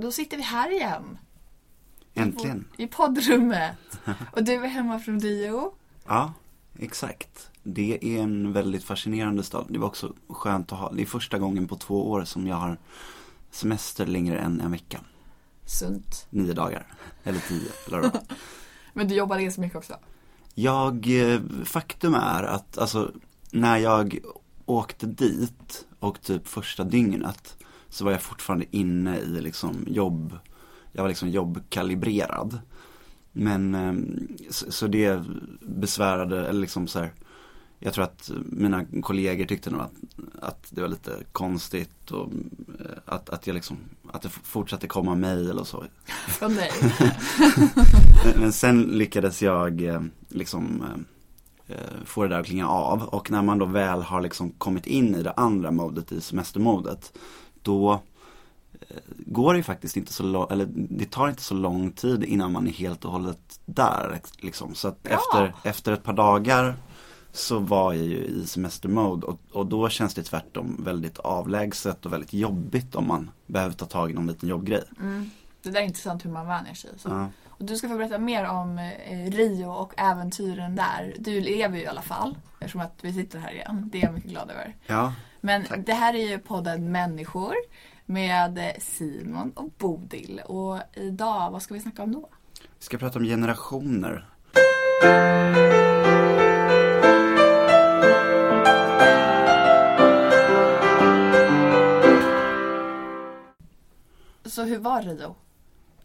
Då sitter vi här igen. Äntligen. I poddrummet. Och du är hemma från Rio. Ja, exakt. Det är en väldigt fascinerande stad. Det var också skönt att ha. Det är första gången på två år som jag har semester längre än en vecka. Sunt. Nio dagar. Eller tio, eller. Men du jobbar ganska mycket också. Jag, eh, faktum är att alltså när jag åkte dit och typ första dygnet så var jag fortfarande inne i liksom jobb, jag var liksom jobbkalibrerad. Men eh, så, det besvärade, eller liksom så här, jag tror att mina kollegor tyckte nog att, att det var lite konstigt och eh, att, att jag liksom, att det fortsatte komma mejl och så. Från dig. Men, sen lyckades jag eh, liksom eh, få det där att klinga av och när man då väl har liksom kommit in i det andra modet, i semestermodet, då eh, går det ju faktiskt inte så lång, eller det tar inte så lång tid innan man är helt och hållet där liksom. Så att efter, efter ett par dagar så var jag ju i semestermode och, och då känns det tvärtom väldigt avlägset och väldigt jobbigt om man behöver ta tag i någon liten jobbgrej. Det där är intressant hur man vänjer sig. Så. Ja. Och du ska få berätta mer om eh, Rio och äventyren där. Du lever ju i alla fall. Eftersom att vi sitter här igen. Det är jag mycket glad över. Ja, Men Tack. det här är ju podden Människor med Simon och Bodil. Och idag, vad ska vi snacka om då? vi ska prata om generationer. Så hur var Rio?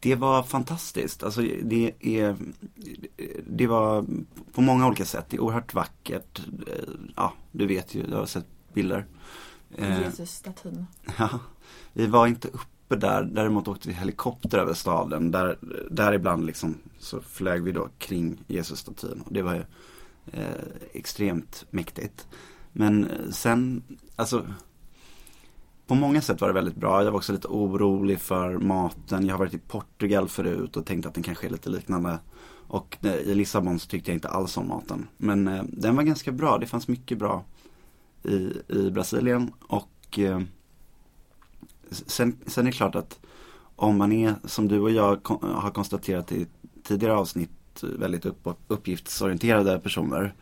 Det var fantastiskt. Alltså det är, det var på många olika sätt. Det är oerhört vackert. Eh, Ja, du vet ju, jag har sett bilder. Eh, Jesus-statyn. Ja, vi var inte uppe där, däremot åkte vi helikopter över staden. Där, där ibland liksom så flög vi då kring Jesus-statyn. Det var ju eh, extremt mäktigt. Men eh, sen, alltså på många sätt var det väldigt bra. Jag var också lite orolig för maten. Jag har varit i Portugal förut och tänkt att den kanske är lite liknande. Och eh, i Lissabon så tyckte jag inte alls om maten. Men eh, den var ganska bra. Det fanns mycket bra i, i Brasilien. Och eh, sen, sen är det klart att om man är, som du och jag kon- har konstaterat i tidigare avsnitt, eh, väldigt upp, uppgiftsorienterade personer.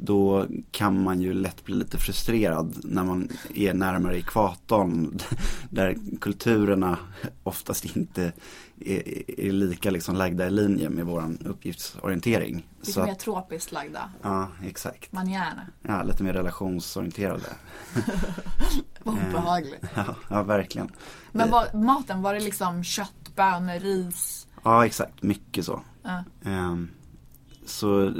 Då kan man ju lätt bli lite frustrerad när man är närmare ekvatorn. Där kulturerna oftast inte är, är lika liksom lagda i linje med våran uppgiftsorientering. Lite mer tropiskt lagda. ja, exakt. Manjärna. Ja, lite mer relationsorienterade. Vad obehagligt. Ja, ja verkligen. Men var, maten, var det liksom kött, bönor, ris? Ja, exakt. Mycket så. Ja. Ehm, så eh,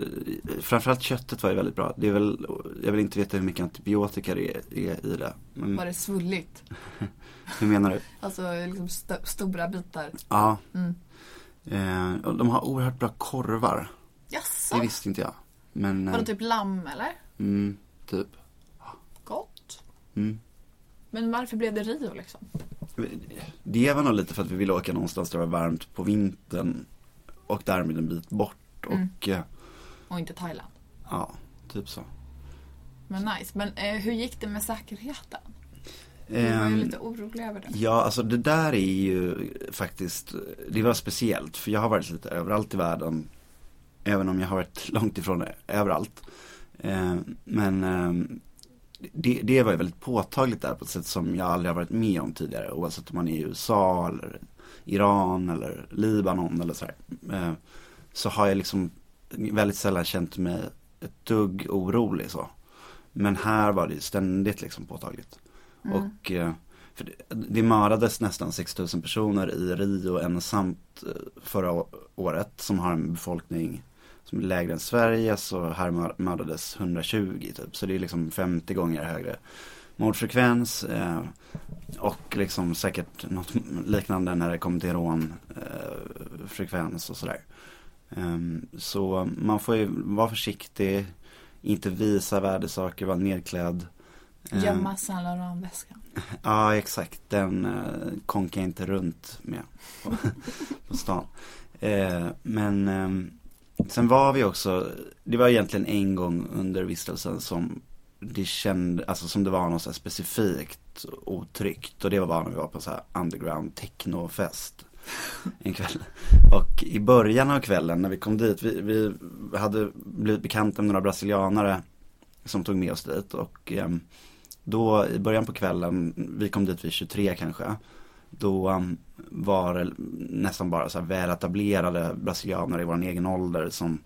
framförallt köttet var ju väldigt bra. Det är väl, jag vill inte veta hur mycket antibiotika det är, är i det. Men Var det svulligt? hur menar du? Alltså liksom st- stora bitar. Ja. Mm. Och de har oerhört bra korvar. Jaså? Det visste inte jag. Men, Var det eh, typ lamm eller? mm, typ. Gott. Mm. Men varför blev det Rio liksom? Det var nog lite för att vi ville åka någonstans där det var varmt på vintern. Och därmed en bit bort. Mm. Och eh, Och inte Thailand. ja, typ så. Men nice. Men eh, hur gick det med säkerheten? Vi var ju Ehm, lite oroliga över det. Ja, alltså det där är ju faktiskt, det var speciellt för jag har varit lite överallt i världen. Även om jag har varit långt ifrån överallt. Eh, men eh, det, det var ju väldigt påtagligt där på ett sätt som jag aldrig har varit med om tidigare. Oavsett om man är i USA eller Iran eller Libanon eller sådär. Så har jag liksom väldigt sällan känt mig ett dugg orolig så. Men här var det ständigt liksom påtagligt. Mm. Och eh, för det, det mördades nästan 6000 personer i Rio ensamt eh, förra året som har en befolkning som är lägre än Sverige så här mör- mördades 120 typ. Så det är liksom 50 gånger högre mordfrekvens eh, och liksom säkert något liknande när det kommer till rånfrekvens eh, frekvens och sådär. Ehm, så man får ju vara försiktig, inte visa värdesaker, vara nedklädd. Ehm, Gömma Saint Laurent-väskan. Ja, exakt. Den eh, konkar jag inte runt med på, på stan. Eh, men sen var vi också, det var egentligen en gång under vistelsen som det kände, alltså som det var något så specifikt otryggt. Och det var när vi var på så underground technofest en kväll. Och i början av kvällen när vi kom dit, vi, vi hade blivit bekanta med några brasilianare som tog med oss dit. Och ehm, då i början på kvällen, vi kom dit vid 23 kanske. Då um, var det nästan bara så här väletablerade brasilianare i vår egen ålder som,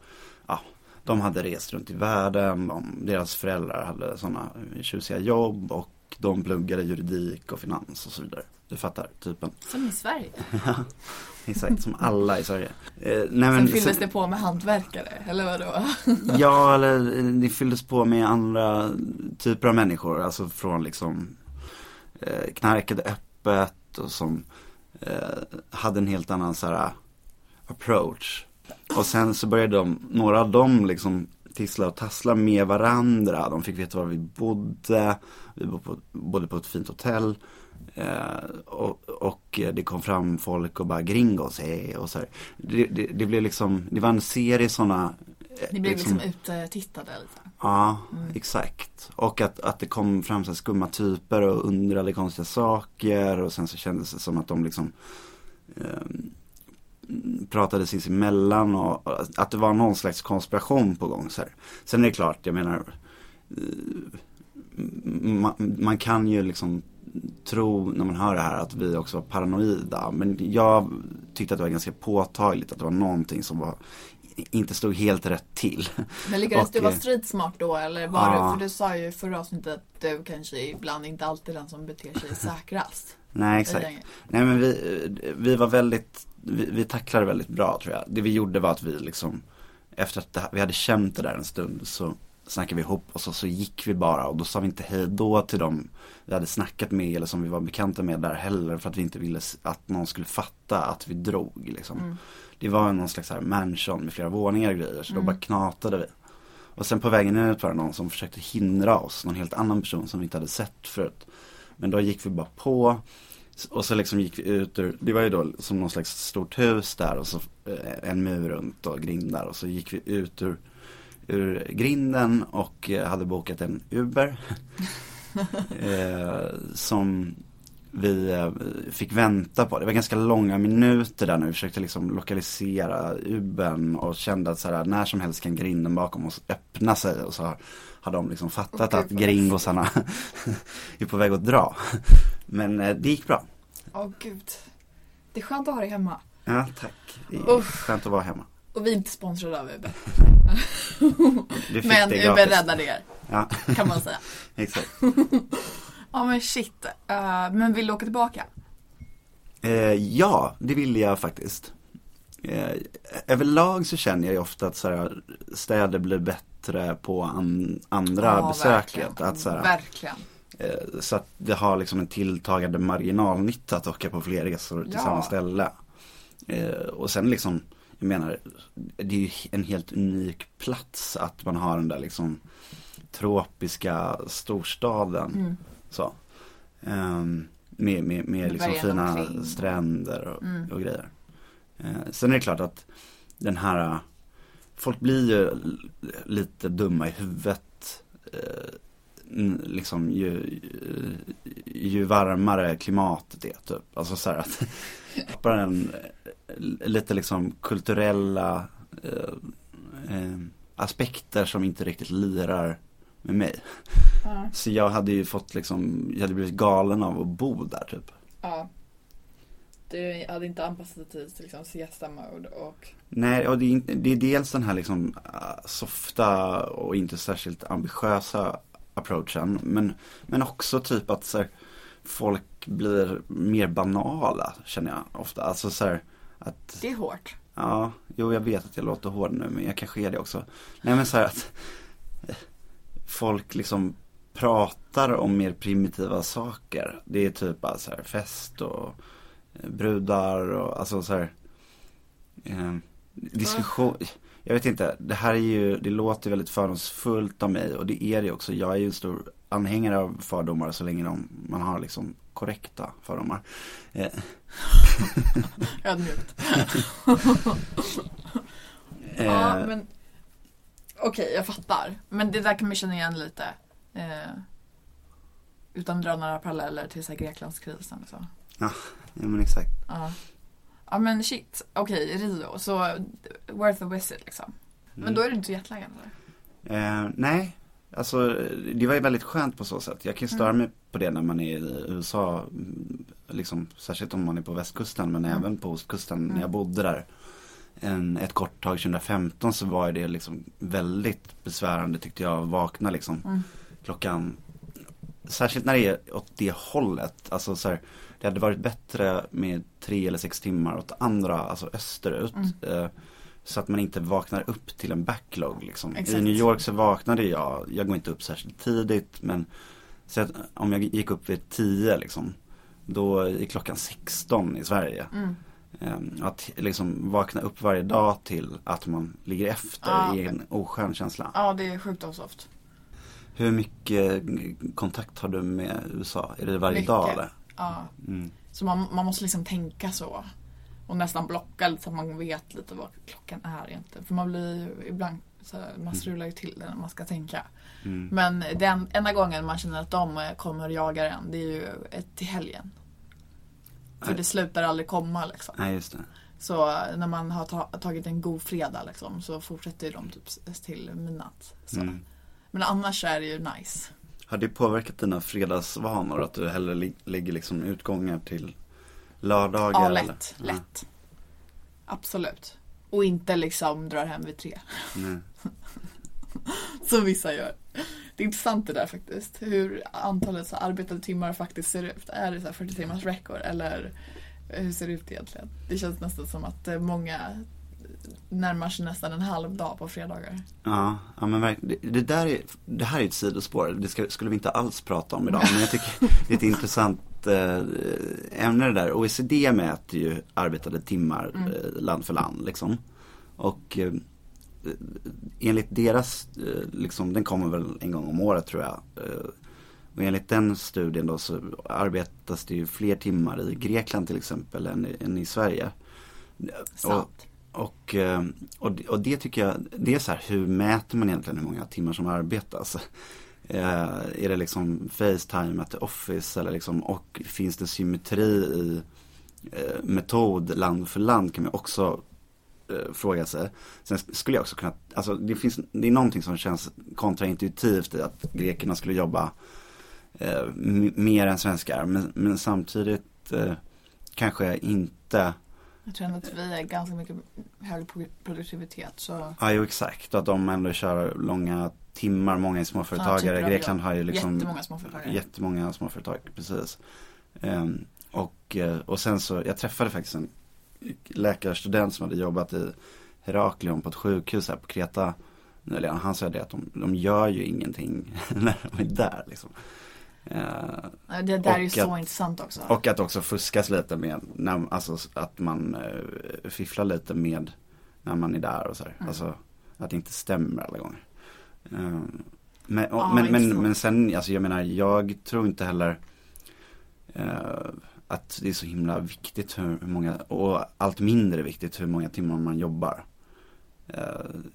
ja, de hade rest runt i världen, de, deras föräldrar hade sådana tjusiga jobb och de pluggade juridik och finans och så vidare. Du fattar, typen. Som i Sverige. Exakt, som alla i Sverige. Eh, nej, Sen men, fylldes det på med hantverkare, eller vadå? Ja, eller eh, det fylldes på med andra typer av människor. Alltså från liksom eh, knarkade öppet och som eh, hade en helt annan så här approach. Och sen så började de, några av dem liksom tissla och tassla med varandra. De fick veta var vi bodde. Vi bodde på, bodde på ett fint hotell. Eh, och, och det kom fram folk och bara gringos, hej och så här. Det, det, det blev liksom, det var en serie sådana Ni blev liksom uttittade lite. Ja, exakt. Och att, att det kom fram så skumma typer och undrade konstiga saker och sen så kändes det som att de liksom eh, pratade sinsemellan och och att det var någon slags konspiration på gång. Så här. Sen är det klart, jag menar eh, man, man kan ju liksom tro när man hör det här att vi också var paranoida. Men jag tyckte att det var ganska påtagligt att det var någonting som var inte stod helt rätt till. Men lyckades Och, du vara eh, streetsmart då eller var ja. du, för du sa ju i förra avsnittet att du kanske ibland inte alltid är den som beter sig säkrast. Nej exakt. Nej men vi, vi var väldigt, vi, vi tacklade väldigt bra tror jag. Det vi gjorde var att vi liksom, efter att det, vi hade känt det där en stund så snackade vi ihop och så gick vi bara och då sa vi inte hej då till dem vi hade snackat med eller som vi var bekanta med där heller för att vi inte ville att någon skulle fatta att vi drog liksom. Det var någon slags så här mansion med flera våningar och grejer så då bara knatade vi. Och sen på vägen ut var det någon som försökte hindra oss, någon helt annan person som vi inte hade sett förut. Men då gick vi bara på och så liksom gick vi ut ur, det var ju då som någon slags stort hus där och så eh, en mur runt och grindar och så gick vi ut ur, ur grinden och eh, hade bokat en Uber. eh, som vi eh, fick vänta på. Det var ganska långa minuter där när vi försökte liksom lokalisera Ubern och kände att så här, när som helst kan grinden bakom oss öppna sig och så har, de liksom fattat Åh, att gringosarna är på väg att dra. Men eh, det gick bra. Åh gud. Det är skönt att ha dig hemma. Ja, tack. Det är Uff. skönt att vara hemma. Och vi är inte sponsrade av Uber. Men Uber räddade er, Ja, kan man säga. exakt. Ja men shit. Eh, men vill du åka tillbaka? Eh, ja, det vill jag faktiskt. Eh, överlag så känner jag ju ofta att så här, städer blir bättre på an, andra Ja, besöket. verkligen. Att, så, här, Verkligen. eh, så att det har liksom en tilltagande marginalnytta att åka på fler resor till Ja. samma ställe. Eh, och sen liksom, jag menar, det är ju en helt unik plats att man har den där liksom tropiska storstaden. Mm. Så. Ehm, med med, med liksom fina omkring. stränder och, Mm. och grejer. Eh, sen är det klart att den här, folk blir ju lite dumma i huvudet. N- liksom ju, ju varmare klimatet är typ. Alltså så här att bara en, lite liksom kulturella eh, eh, aspekter som inte riktigt lirar med mig. Ja. Så jag hade ju fått liksom, jag hade blivit galen av att bo där typ. ja. Du hade inte anpassat dig till liksom siesta mode och Nej, och det är, det är dels den här liksom äh, softa och inte särskilt ambitiösa approachen. Men, men också typ att så här, folk blir mer banala känner jag ofta. Alltså så här, att det är hårt. Ja, jo jag vet att jag låter hård nu men jag kanske är det också. Nej men så här att eh, folk liksom pratar om mer primitiva saker. Det är typ bara så här fest och eh, brudar och alltså så här eh, diskussion. Jag vet inte, det här är ju, det låter väldigt fördomsfullt av mig och det är det också. Jag är ju en stor anhängare av fördomar så länge de, man har liksom korrekta fördomar. Eh, Ödmjukt. eh, Ja, men okej, jag fattar. Men det där kan man känna igen lite. Eh, utan att dra några paralleller till så här Greklandskrisen och så. Ja men exakt. Ja. Ja men shit, okej Rio, så worth a visit liksom. Men Mm. då är du inte så jetlaggad eller? Eh, nej, alltså det var ju väldigt skönt på så sätt. Jag kan ju störa Mm. mig på det när man är i USA, mm, liksom, särskilt om man är på västkusten men Mm. även på ostkusten när Mm. jag bodde där. En, ett kort tag 2015 så var det liksom väldigt besvärande tyckte jag att vakna liksom Mm. klockan Särskilt när det är åt det hållet. Alltså så här, det hade varit bättre med tre eller sex timmar åt andra, alltså österut. Mm. Eh, så att man inte vaknar upp till en backlog liksom. I New York så vaknade jag, jag går inte upp särskilt tidigt men så att om jag gick upp vid 10 liksom. Då är klockan 16 i Sverige. Mm. Eh, Att liksom vakna upp varje dag till att man ligger efter Ja. är en oskön känsla. Ja, det är sjukt osoft. Hur mycket kontakt har du med USA? Är det varje Mycket. dag eller? Ja. Mm. Så man, man måste liksom tänka så. Och nästan blocka lite så att man vet lite vad klockan är egentligen. För man blir ju ibland, så man strular ju till det när man ska tänka. Mm. Men den enda gången man känner att de kommer och jagar en, det är ju till helgen. För Nej. det slutar aldrig komma liksom. Nej just det. Så eh, när man har ta- tagit en god fredag liksom, så fortsätter ju de typ till midnatt. Mm. Men annars är det ju nice. Har det påverkat dina fredagsvanor? Att du hellre lägger liksom utgångar till lördagar? Ja, eller? lätt. Lätt. Absolut. Och inte liksom drar hem vid tre. Nej. Som vissa gör. Det är intressant det där faktiskt. Hur antalet så arbetade timmar faktiskt ser ut. Är det så här 40 timmars veckor eller hur ser det ut egentligen? Det känns nästan som att eh, många närmar sig nästan en halv dag på fredagar. Ja, ja men verkligen. Det, det där är, det här är ett sidospår. Det ska, skulle vi inte alls prata om idag. Men jag tycker det är ett intressant eh, ämne det där. OECD mäter ju arbetade timmar eh, land för land liksom. Och eh, enligt deras, liksom, den kommer väl en gång om året tror jag. Och enligt den studien då så arbetas det ju fler timmar i Grekland till exempel än, i- än i Sverige. Sant. Och, och, det- och det tycker jag, det är så här, hur mäter man egentligen hur många timmar som arbetas? Eh, är det liksom Facetime at the office eller liksom, och finns det symmetri i eh, metod land för land kan man också eh, fråga sig. Sen skulle jag också kunna, alltså det finns, det är någonting som känns kontraintuitivt i att grekerna skulle jobba eh, mer än svenskar. Men, men samtidigt eh, kanske inte jag tror ändå att vi är ganska mycket hög pro- produktivitet. Så Ja, jo exakt. Att de ändå kör långa timmar, många är Ja, småföretagare. typer av Grekland har ju liksom Jättemånga småföretagare. Jättemånga småföretag, precis. Ehm, och, eh, och sen så, jag träffade faktiskt en läkarstudent som hade jobbat i Heraklion på ett sjukhus här på Kreta nyligen. Han sa det att de, de gör ju ingenting när de är där liksom. Eh, det där är ju så att- intressant också. och att också fuskas lite med, när, alltså att man eh, fifflar lite med när man är där och så här. Mm. Alltså att det inte stämmer alla gånger. Eh, men, och, Ja, men, men, men sen, alltså jag menar, jag tror inte heller eh, att det är så himla viktigt hur, hur många, och allt mindre viktigt hur många timmar man jobbar. Eh,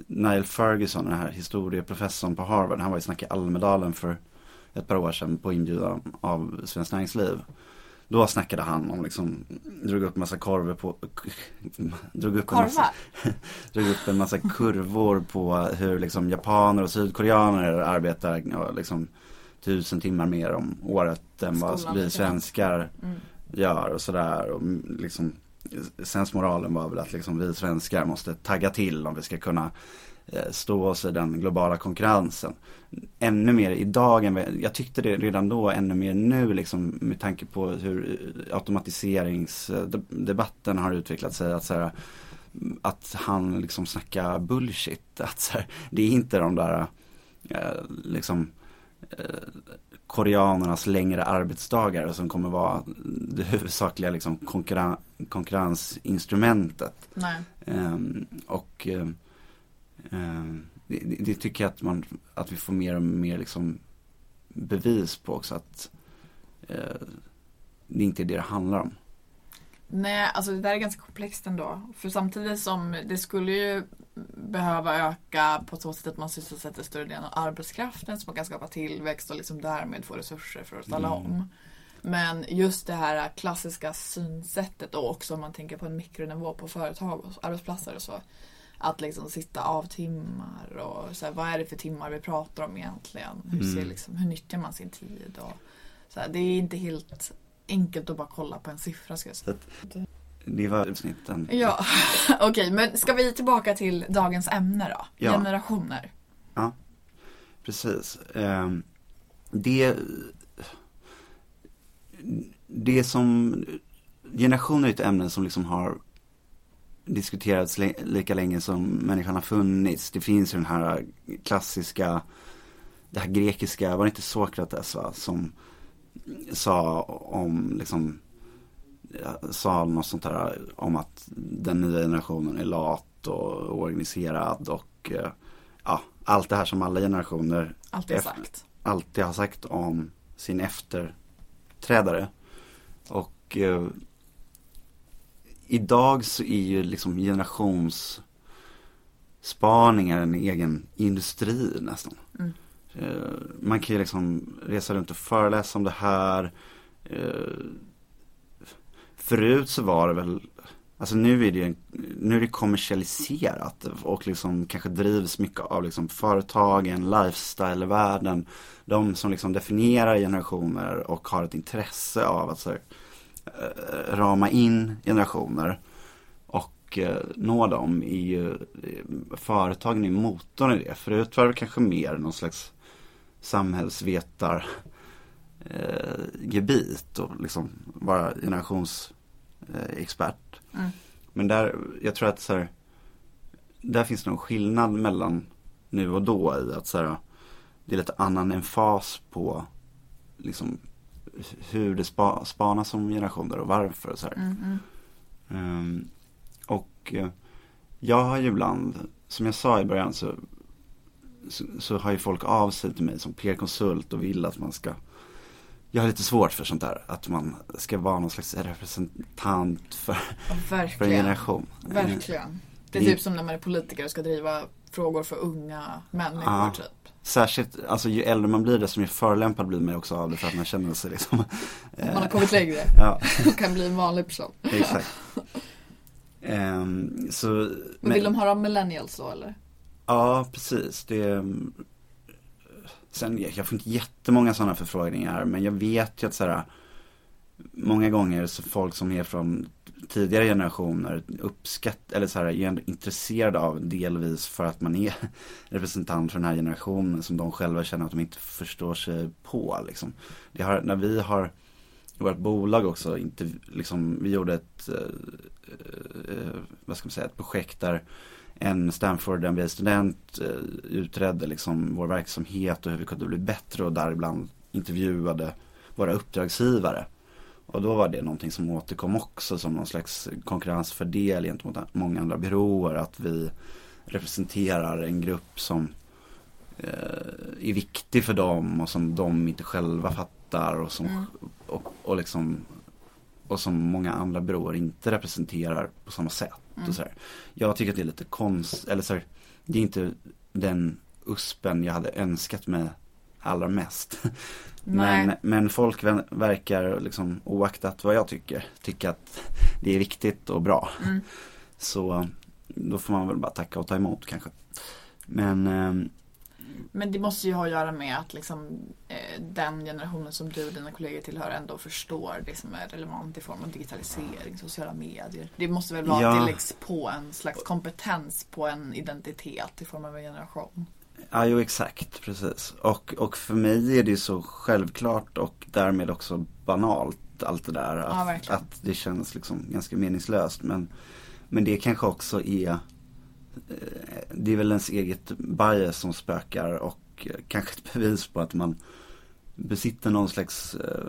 Niall Ferguson, den här historieprofessorn på Harvard, han var ju snack i Almedalen för ett par år sedan på inbjudan av Svenskt Näringsliv. då snackade han om liksom, drog upp massa korvar på, drog upp en massa, drog upp en massa kurvor på hur liksom japaner och sydkoreaner arbetar liksom tusen timmar mer om året än vad Skolan, vi svenskar Mm. gör och sådär. Och mm, liksom, sensmoralen var väl att liksom vi svenskar måste tagga till om vi ska kunna eh, stå oss i den globala konkurrensen. Ännu mer idag än jag tyckte det redan då, ännu mer nu liksom med tanke på hur eh, automatiseringsdebatten har utvecklat sig. Att, så här, att han liksom snackar bullshit. Att så här, det är inte de där eh, liksom koreanernas längre arbetsdagar som kommer vara det huvudsakliga liksom konkurren- konkurrensinstrumentet. Ehm, och ehm, det, det, tycker jag att, man, att vi får mer och mer liksom bevis på också att eh, det inte är det det handlar om. Nej, alltså det där är ganska komplext ändå. För samtidigt som det skulle ju behöva öka på så sätt att man sysselsätter större delen av arbetskraften man kan skapa tillväxt och liksom därmed få resurser för att ställa Mm. om. Men just det här klassiska synsättet och också om man tänker på en mikronivå på företag och arbetsplatser och så. Att liksom sitta av timmar och så här, vad är det för timmar vi pratar om egentligen? Hur, ser Mm. liksom, hur nyttjar man sin tid? Och, så här, det är inte helt enkelt att bara kolla på en siffra ska jag säga. Det var avsnitten. Ja, okej, men ska vi tillbaka till dagens ämne då? Ja. Generationer. Precis. Ehm, det, det som, generationer är ett ämne som liksom har diskuterats li- lika länge som människan har funnits. Det finns ju den här klassiska, det här grekiska, var det inte Sokrates va, som sa om liksom, ja, sa något sånt där om att den nya generationen är lat och oorganiserad och eh, ja, allt det här som alla generationer Alltid Efter- sagt. alltid har sagt om sin efterträdare. Och eh, idag så är ju liksom generationsspaningar en egen industri nästan. Mm. Eh, man kan ju liksom resa runt och föreläsa om det här. Eh, förut så var det väl Alltså nu är det nu är det kommersialiserat och liksom kanske drivs mycket av liksom företagen, lifestyle-världen. De som liksom definierar generationer och har ett intresse av att så, här, eh, rama in generationer och eh, nå dem är ju, eh, företagen är motorn i det. Förut var det kanske mer någon slags samhällsvetar eh, gebit och liksom vara generationsexpert. Mm. Men där, jag tror att så här, där finns det nog skillnad mellan nu och då i att så här, det är lite annan emfas på liksom hur det spa, spanas som generationer och varför. och Så här. Mm, mm. Ehm, och eh, jag har ju ibland, som jag sa i början så, så, så har ju folk av sig till mig som PR-konsult och vill att man ska jag har lite svårt för sånt där, att man ska vara någon slags representant för, Ja, för en generation. Verkligen. Det är typ som när man är politiker och ska driva frågor för unga människor Ja. typ. Särskilt, alltså ju äldre man blir desto mer förolämpad blir man också av det för att man känner sig liksom Man har kommit längre Ja, och kan bli en vanlig person. exakt. Ehm, så, Men vill de höra om millennials då eller? Ja, precis. Det, sen, jag får inte jättemånga sådana förfrågningar, men jag vet ju att så här, många gånger så folk som är från tidigare generationer uppskatt, eller så här, är ändå intresserade av delvis för att man är representant för den här generationen som de själva känner att de inte förstår sig på. Liksom. Det har, när vi har i vårt bolag också, inte, liksom, vi gjorde ett, eh, eh, vad ska man säga, ett projekt där en Stanford MBA-student eh, utredde liksom vår verksamhet och hur vi kunde bli bättre och däribland intervjuade våra uppdragsgivare. Och då var det någonting som återkom också som någon slags konkurrensfördel gentemot många andra byråer. Att vi representerar en grupp som eh, är viktig för dem och som de inte själva fattar och som, Mm. och, och liksom och som många andra byråer inte representerar på samma sätt. Mm. Och så här. Jag tycker att det är lite konst, eller så här, det är inte den USPen jag hade önskat mig allra mest. Men, men folk verkar liksom oaktat vad jag tycker, tycka att det är viktigt och bra. Mm. Så då får man väl bara tacka och ta emot kanske. Men ehm, Men det måste ju ha att göra med att liksom, eh, den generationen som du och dina kollegor tillhör ändå förstår det som är relevant i form av digitalisering, sociala medier. Det måste väl vara Ja. att det läggs på en slags kompetens på en identitet i form av en generation. Ja, jo exakt, precis. Och, och för mig är det ju så självklart och därmed också banalt allt det där. Ja, Att, verkligen. att det känns liksom ganska meningslöst. Men, men det kanske också är, det är väl ens eget bias som spökar och eh, kanske ett bevis på att man besitter någon slags eh,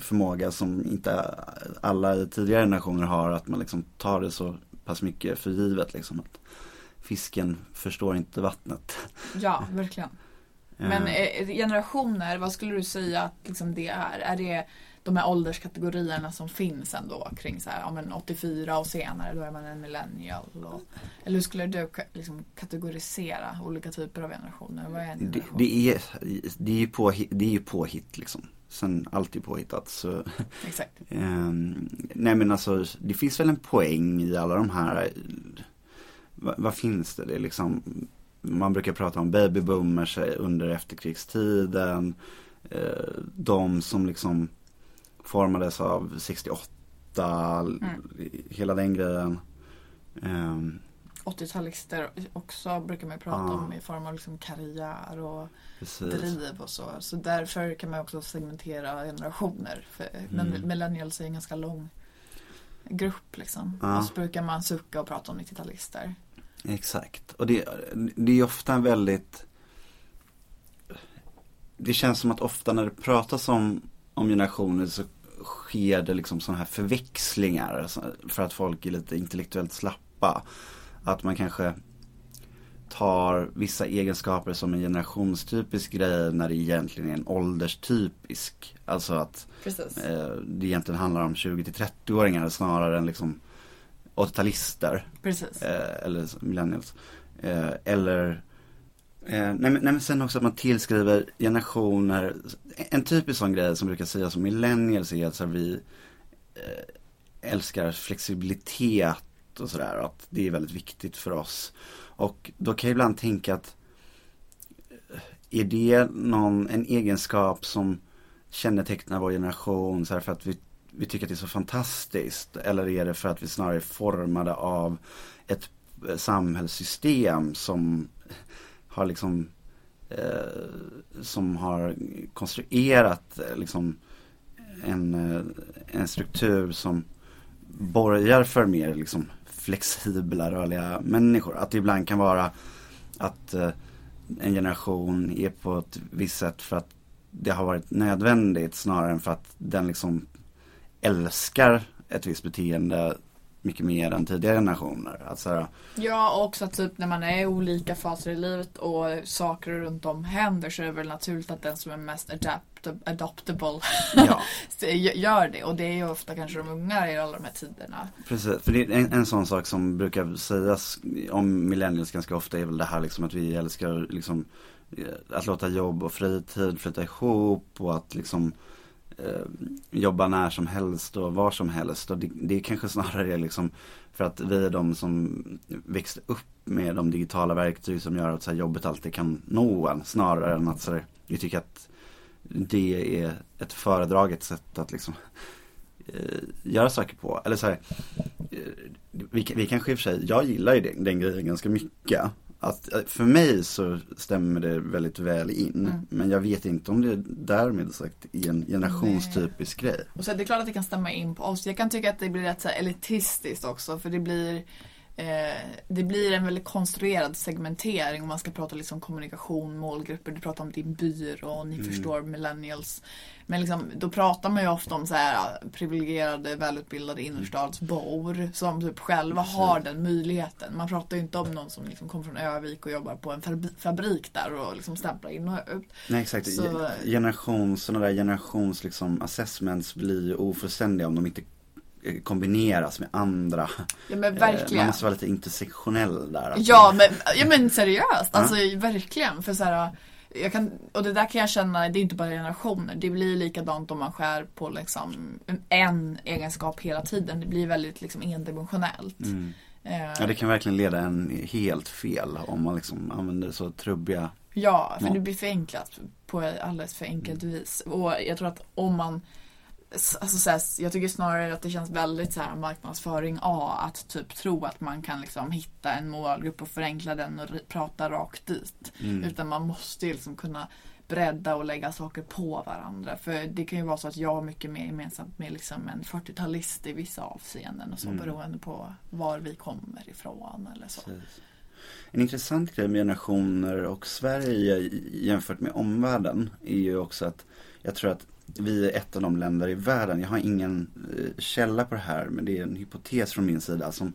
förmåga som inte alla i tidigare generationer har. Att man liksom tar det så pass mycket för givet liksom. Att fisken förstår inte vattnet. Ja, verkligen. Men Eh, eh, generationer, vad skulle du säga att liksom det är? Är det de här ålderskategorierna som finns ändå kring så här, ja, men 84 och senare, då är man en millennial. Och, eller hur skulle du liksom kategorisera olika typer av generationer? Vad är en Det, generation? det, är, det är ju på, det är ju påhitt liksom. Sen alltid påhittat så Exakt. ehm, Nej men alltså det finns väl en poäng i alla de här vad, vad finns det? Det är liksom Man brukar prata om babyboomers under efterkrigstiden eh, De som liksom formades av 68 Hela den grejen Ehm, 80-talister också brukar man prata Ja. om i form av liksom karriär och Precis. driv och så. Så därför kan man också segmentera generationer. För, Mm. millennials är en ganska lång grupp liksom. Ja. Och så brukar man sucka och prata om 90-talister. Exakt. Och det, det är ofta en väldigt Det känns som att ofta när det pratas om, om generationer så sker det liksom sådana här förväxlingar så- för att folk är lite intellektuellt slappa. Att man kanske tar vissa egenskaper som en generationstypisk grej när det egentligen är en ålderstypisk. Alltså att eh, det egentligen handlar om 20 till 30-åringar snarare än liksom 80-talister. Precis. Eh, eller millennials. Eh, eller eh, nej, men, nej men sen också att man tillskriver generationer. En typisk sån grej som brukar sägas om millennials är att så här, vi eh, älskar flexibilitet och sådär. Att det är väldigt viktigt för oss. Och då kan jag ibland tänka att eh, är det någon, en egenskap som kännetecknar vår generation så här för att vi, vi tycker att det är så fantastiskt? Eller är det för att vi snarare är formade av ett eh, samhällssystem som har liksom eh, som har konstruerat eh, liksom en, eh, en struktur som borgar för mer liksom flexibla rörliga människor. Att det ibland kan vara att eh, en generation är på ett visst sätt för att det har varit nödvändigt snarare än för att den liksom älskar ett visst beteende mycket mer än tidigare generationer. Att så här, Ja, och också att typ när man är i olika faser i livet och saker runt om händer så är det väl naturligt att den som är mest adapt adoptable ja, gör det. Och det är ju ofta kanske de unga i alla de här tiderna. precis. För det är en, en sån sak som brukar sägas om millennials ganska ofta är väl det här liksom att vi älskar liksom eh, att låta jobb och fritid flytta ihop och att liksom Eh, jobba när som helst och var som helst. Och det, det kanske snarare är liksom för att vi är de som växte upp med de digitala verktyg som gör att så här, jobbet alltid kan nå en. Snarare än att så här, vi tycker att det är ett föredraget sätt att liksom eh, göra saker på. Eller så här, eh, vi, vi kanske i och för sig, jag gillar ju den, den grejen ganska mycket. Att, eh, för mig så stämmer det väldigt väl in. Mm. Men jag vet inte om det därmed sagt är en generationstypisk grej. Och så är det klart att det kan stämma in på oss. Jag kan tycka att det blir rätt så elitistiskt också för det blir det blir en väldigt konstruerad segmentering om man ska prata liksom kommunikation, målgrupper, du pratar om din byrå, ni förstår millennials. Men liksom, då pratar man ju ofta om så här privilegierade, välutbildade innerstadsbor som typ själva har den möjligheten. Man pratar ju inte om någon som liksom kommer från Övik och jobbar på en fabri- fabrik där och liksom stämplar in och ut. Nej exakt, Så- Ge- generation, sådana där generations liksom assessments blir ju ofullständiga om de inte eh, kombineras med andra. Ja men Eh, Man verkligen. måste vara lite intersektionell där. Ja men, ja men seriöst, alltså verkligen. För så här, jag kan, och det där kan jag känna, det är inte bara generationer. Det blir likadant om man skär på liksom en egenskap hela tiden. Det blir väldigt liksom endimensionellt. Mm. Eh, Ja, det kan verkligen leda en helt fel om man liksom använder så trubbiga Ja, för Ja. det blir förenklat på alldeles för enkelt vis. Och jag tror att om man Alltså så här, jag tycker snarare att det känns väldigt så här marknadsföring A att typ tro att man kan liksom hitta en målgrupp och förenkla den och prata rakt dit. Mm. Utan man måste ju liksom kunna bredda och lägga saker på varandra. För det kan ju vara så att jag har mycket mer gemensamt med liksom en 40-talist i vissa avseenden och så Mm. beroende på var vi kommer ifrån eller så. Precis. En intressant grej med generationer och Sverige jämfört med omvärlden är ju också att jag tror att vi är ett av de länder i världen, jag har ingen eh, källa på det här men det är en hypotes från min sida som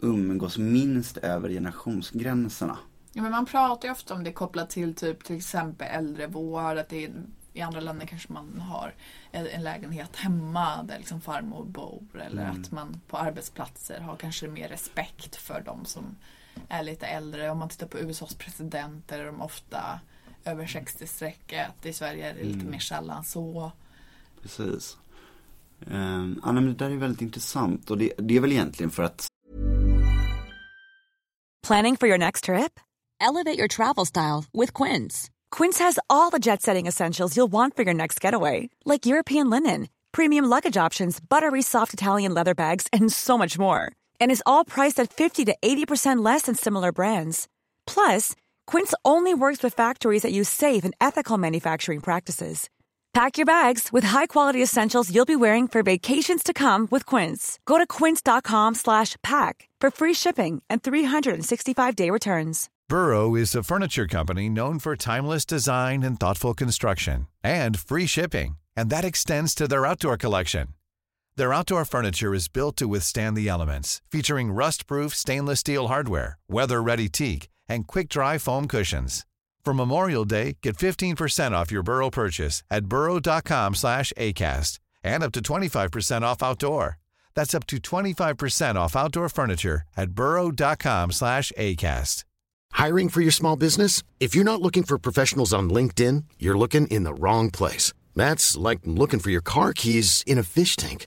umgås minst över generationsgränserna. Ja, men man pratar ju ofta om det kopplat till typ till exempel äldrevård. Att det är, I andra länder kanske man har en en lägenhet hemma där liksom farmor bor. Eller Mm. att man på arbetsplatser har kanske mer respekt för de som är lite äldre. Om man tittar på USAs presidenter är de ofta över 60-strecket. I Sverige är det lite Mm. mer sällan så. Precis. Um, ja, men det där är väldigt intressant och det, det är väl egentligen för att Planning for your next trip? Elevate your travel style with Quince. Quince has all the jet setting essentials you'll want for your next getaway, like European linen, premium luggage options, buttery soft Italian leather bags, and so much more. And is all priced at 50 to 80% less than similar brands. Plus, Quince only works with factories that use safe and ethical manufacturing practices. Pack your bags with high-quality essentials you'll be wearing for vacations to come with Quince. Go to quince.com slash pack for free shipping and 365-day returns. Burrow is a furniture company known for timeless design and thoughtful construction and free shipping, and that extends to their outdoor collection. Their outdoor furniture is built to withstand the elements, featuring rust-proof stainless steel hardware, weather-ready teak, and quick-dry foam cushions. For Memorial Day, get 15% off your Burrow purchase at burrow.com slash ACAST and up to 25% off outdoor. That's up to 25% off outdoor furniture at burrow.com slash ACAST. Hiring for your small business? If you're not looking for professionals on LinkedIn, you're looking in the wrong place. That's like looking for your car keys in a fish tank.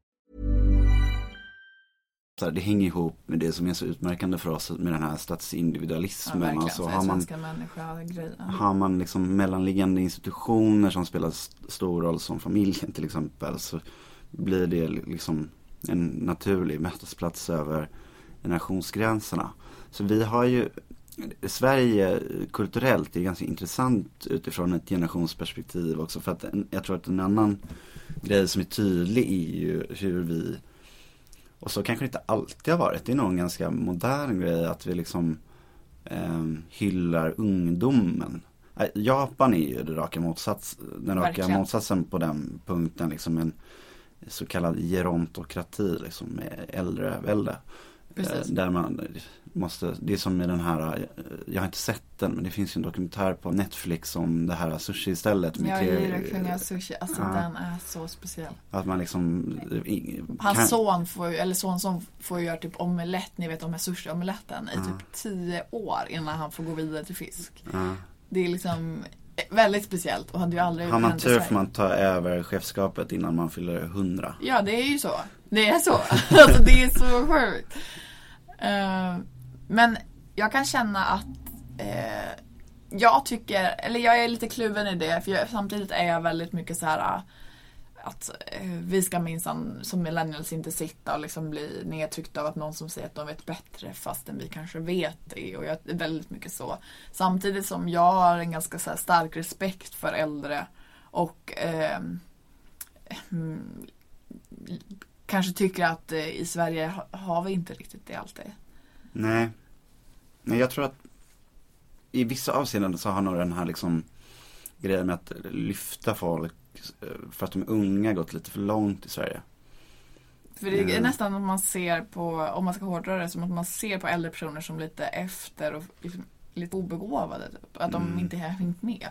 Så här, det hänger ihop med det som är så utmärkande för oss med den här statsindividualismen. verkligen. alltså, har man. Har man liksom mellanliggande institutioner som spelar st- stor roll som familjen till exempel så blir det liksom en naturlig mötesplats över generationsgränserna. Så vi har ju Sverige kulturellt är ganska intressant utifrån ett generationsperspektiv också för att jag tror att en annan grej som är tydlig är ju hur vi och så kanske det inte alltid har varit. Det är nog en ganska modern grej att vi liksom eh, hyllar ungdomen. Japan är ju det raka motsats, den raka Verkligen. motsatsen på den punkten. Liksom en så kallad gerontokrati, liksom äldrevälde. Precis. Eh, Där man måste, det är som med den här, eh, jag har inte sett den men det finns ju en dokumentär på Netflix om det här sushi-stället. med gillar Kunga Sushi. Alltså Ja. den är så speciell. Att man liksom i- Hans kan- son får eller sonson får ju göra typ omelett, ni vet de här sushi-omeletten i typ 10 år innan han får gå vidare till fisk. Ja. Det är liksom väldigt speciellt och hade ju aldrig Har man tur får man ta över chefskapet innan man fyller 100. Ja, det är ju så. Det är så. alltså det är så sjukt. Uh, men jag kan känna att uh, jag tycker, eller jag är lite kluven i det, för jag, samtidigt är jag väldigt mycket så här eh, att uh, vi ska minsann som millennials inte sitta och liksom bli nedtryckta av att någon som säger att de vet bättre fastän vi kanske vet det. Och jag är väldigt mycket så. Samtidigt som jag har en ganska så här stark respekt för äldre och ehm, mm, kanske tycker att eh, i Sverige ha- har vi inte riktigt det alltid. Nej. Nej, jag tror att i vissa avseenden så har nog den här liksom grejen med att lyfta folk eh, för att de är unga gått lite för långt i Sverige. För det är Mm. nästan att man ser på, om man ska hårdra det, som att man ser på äldre personer som lite efter och liksom lite obegåvade. Typ. Att de Mm. inte har hängt med.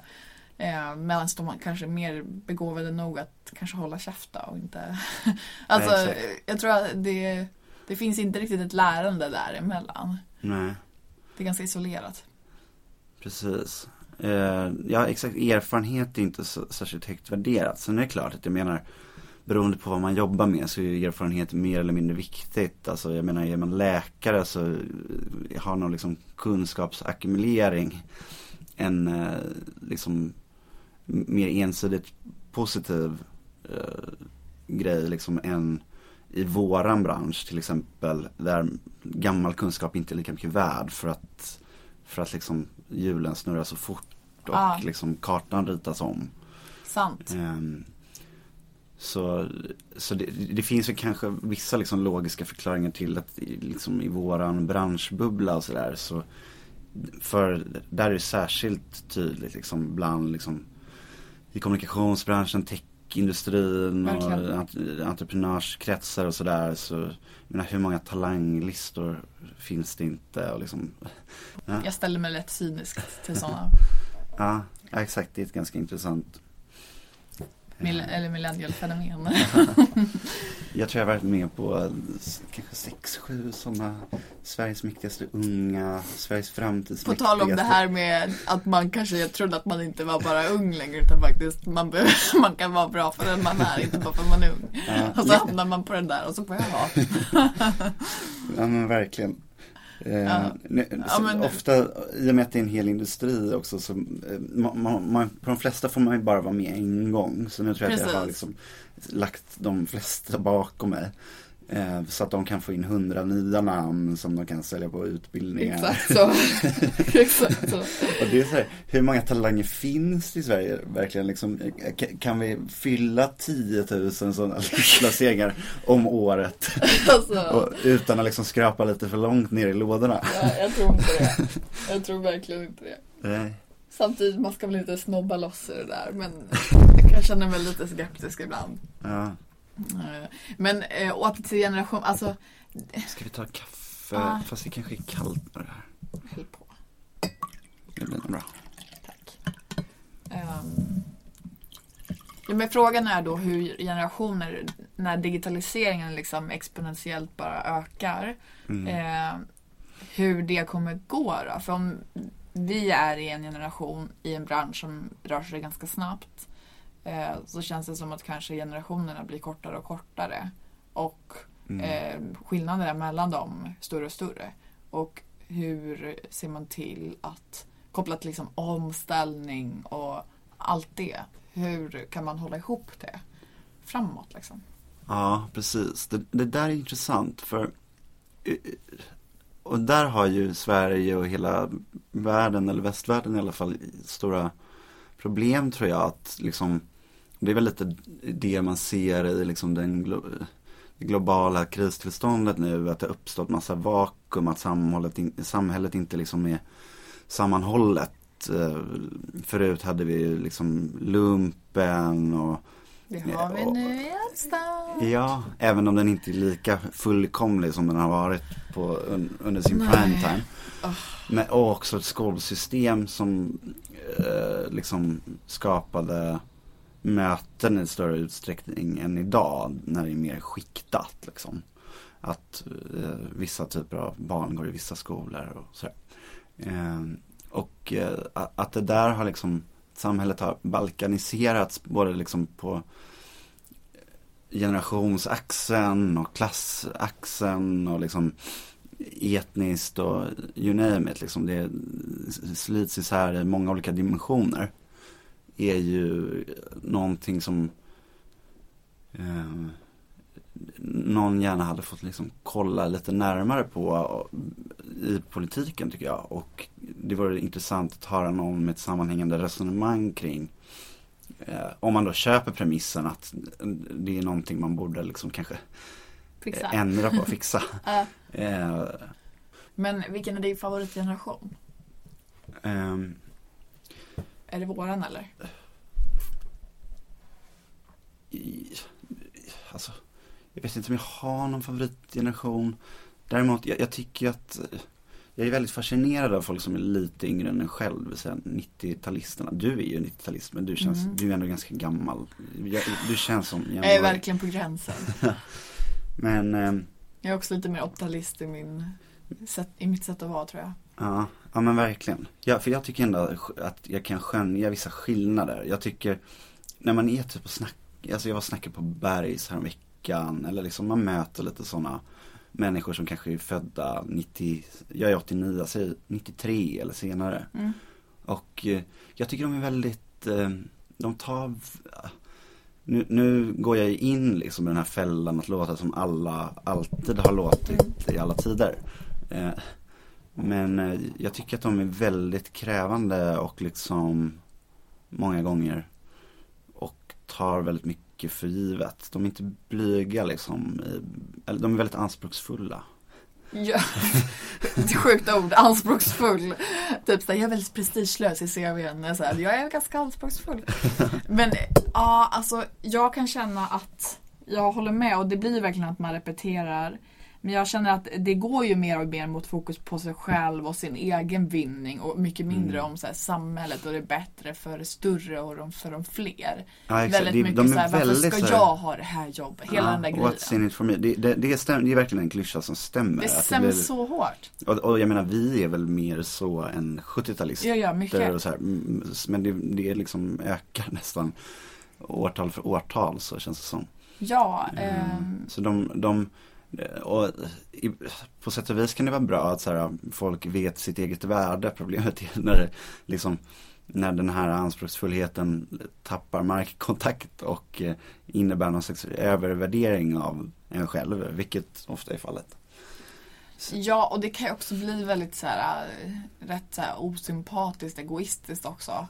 Eh, Medan de kanske är mer begåvade nog att kanske hålla käfta och inte... alltså, exakt. jag tror att det, det finns inte riktigt ett lärande däremellan. Nej, Det är ganska isolerat. precis. Eh, ja, exakt. Erfarenhet är inte så, särskilt högt värderat. Sen är det klart att jag menar, beroende på vad man jobbar med så är erfarenhet mer eller mindre viktigt. Alltså jag menar, är man läkare så eh, har någon liksom kunskapsackumulering en eh, liksom mer ensidigt positiv eh, grej liksom än i våran bransch till exempel där gammal kunskap inte är lika mycket värd för att för att liksom hjulen snurrar så fort och Ah. liksom kartan ritas om. Sant. Ehm, så så det, det finns ju kanske vissa liksom logiska förklaringar till att liksom i våran branschbubbla och sådär så för där är det särskilt tydligt liksom bland liksom i kommunikationsbranschen, techindustrin och Verkligen. entreprenörskretsar och sådär så menar, hur många talanglistor finns det inte och liksom ja. Jag ställer mig lätt cyniskt till sådana Ja, ja, exakt. Det är ett ganska intressant. Mill- eller millennial-fenomen. Jag tror jag har varit med på kanske sex, sju sådana Sveriges mäktigaste unga, Sveriges På framtidsmäktigaste. tal om det här med att man kanske trodde att man inte var bara ung längre utan faktiskt man, man kan vara bra för den man är, inte bara för att man är ung. Ja, Och så hamnar man på den där och så får jag ha. ja men verkligen. Eh, Ja. Ja, men- Ofta, i och med att det är en hel industri också, så eh, man, man, på de flesta får man ju bara vara med en gång. Så nu tror jag att jag har Precis. liksom lagt de flesta bakom mig. Eh, så att de kan få in hundra nya namn som de kan sälja på utbildningar. Exakt så. Exakt så. Och det är så här, hur många talanger finns i Sverige verkligen liksom? K- Kan vi fylla 10 000 sådana placeringar om året? Alltså, utan att liksom skrapa lite för långt ner i lådorna? ja, jag tror inte det. Jag tror verkligen inte det. Nej. Samtidigt, man ska väl inte snobba loss i det där men jag känna mig lite skeptisk ibland. Ja. Eh, Men eh, åter till generation, alltså Ska vi ta kaffe? Ah. Fast det kanske är kallt med det här. Häll på. Det blir nog bra. Tack. Ehm, ja, men frågan är då hur generationer, när digitaliseringen liksom exponentiellt bara ökar, Mm. eh, hur det kommer gå då? För om vi är i en generation i en bransch som rör sig ganska snabbt eh, så känns det som att kanske generationerna blir kortare och kortare och Mm. eh, skillnaderna mellan dem större och större. Och hur ser man till att koppla till liksom omställning och allt det. Hur kan man hålla ihop det framåt liksom? Ja, precis. Det, det där är intressant för eh, och där har ju Sverige och hela världen, eller västvärlden i alla fall, stora problem tror jag att liksom det är väl lite det man ser i liksom den glo- det globala kristillståndet nu, att det uppstått massa vakuum, att samhället, in, samhället inte liksom är sammanhållet. Eh, Förut hade vi liksom lumpen och Det har vi nu i Alsta. Ja, även om den inte är lika fullkomlig som den har varit på, un, under sin Nej. prime time. Ah. Men också ett skolsystem som eh, liksom skapade möten i större utsträckning än idag när det är mer skiktat liksom. Att eh, vissa typer av barn går i vissa skolor och sådär. Eh, och eh, att det där har liksom, samhället har balkaniserats både liksom på eh, generationsaxeln och klassaxeln och liksom etniskt och you name it. Liksom det slits isär i många olika dimensioner. Är ju någonting som eh, någon gärna hade fått liksom kolla lite närmare på i politiken tycker jag. Och det vore intressant att höra någon med ett sammanhängande resonemang kring eh, om man då köper premissen att det är någonting man borde liksom kanske Fixa. eh, ändra på, fixa. Ja. eh, Men vilken är din favoritgeneration? ehm, Är det våran eller? i, alltså, jag vet inte om jag har någon favoritgeneration. Däremot, jag, jag tycker att eh, jag är väldigt fascinerad av folk som är lite yngre än en själv, det vill säga 90-talisterna. Du är ju 90-talist men du känns, Mm. du är ändå ganska gammal. Jag, du känns som Jag är verkligen på gränsen. Men, ehm, Jag är också lite mer optimalist i, min i mitt sätt att vara tror jag. Ja, ja men verkligen. Ja, för jag tycker ändå att jag kan skönja vissa skillnader. Jag tycker, när man är typ och snackar, alltså jag var snackade på Bergs häromveckan, eller liksom man möter lite sådana människor som kanske är födda 90, jag är 89, jag säger 93 eller senare. Mm. Och eh, jag tycker de är väldigt, eh, de tar, nu, nu går jag ju in liksom i den här fällan att låta som alla alltid har låtit i alla tider. Men eh, jag tycker att de är väldigt krävande och liksom många gånger och tar väldigt mycket för givet. De är inte blyga liksom, eller de är väldigt anspråksfulla. Ja, ett sjukt ord, anspråksfull. Typ såhär, jag är väldigt prestigelös i CVn. Såhär, jag är ganska anspråksfull. Men ja, alltså jag kan känna att jag håller med och det blir verkligen att man repeterar. Men jag känner att det går ju mer och mer mot fokus på sig själv och sin egen vinning och mycket mindre Mm. om så här, samhället och det är bättre för det större och de, för de fler. Ja, exakt. Väldigt mycket de är så här, varför väldigt ska så här- jag ha det här jobbet? Hela den där grejen. What's in it for me? Det, det, det, stäm, det är verkligen en klyscha som stämmer. Det stämmer blir- så hårt. Och, och jag menar vi är väl mer så än 70-talister. Ja, ja, mycket. här, mm, men det, det är liksom ökar nästan årtal för årtal så känns det som. Ja, Mm. ehm, Så de, de och i, på sätt och vis kan det vara bra att så här, folk vet sitt eget värde. Problemet är när det liksom när den här anspråksfullheten tappar markkontakt och eh, innebär någon slags övervärdering av en själv, vilket ofta är fallet. Ja, och det kan ju också bli väldigt så här, äh, rätt så här, osympatiskt, egoistiskt också.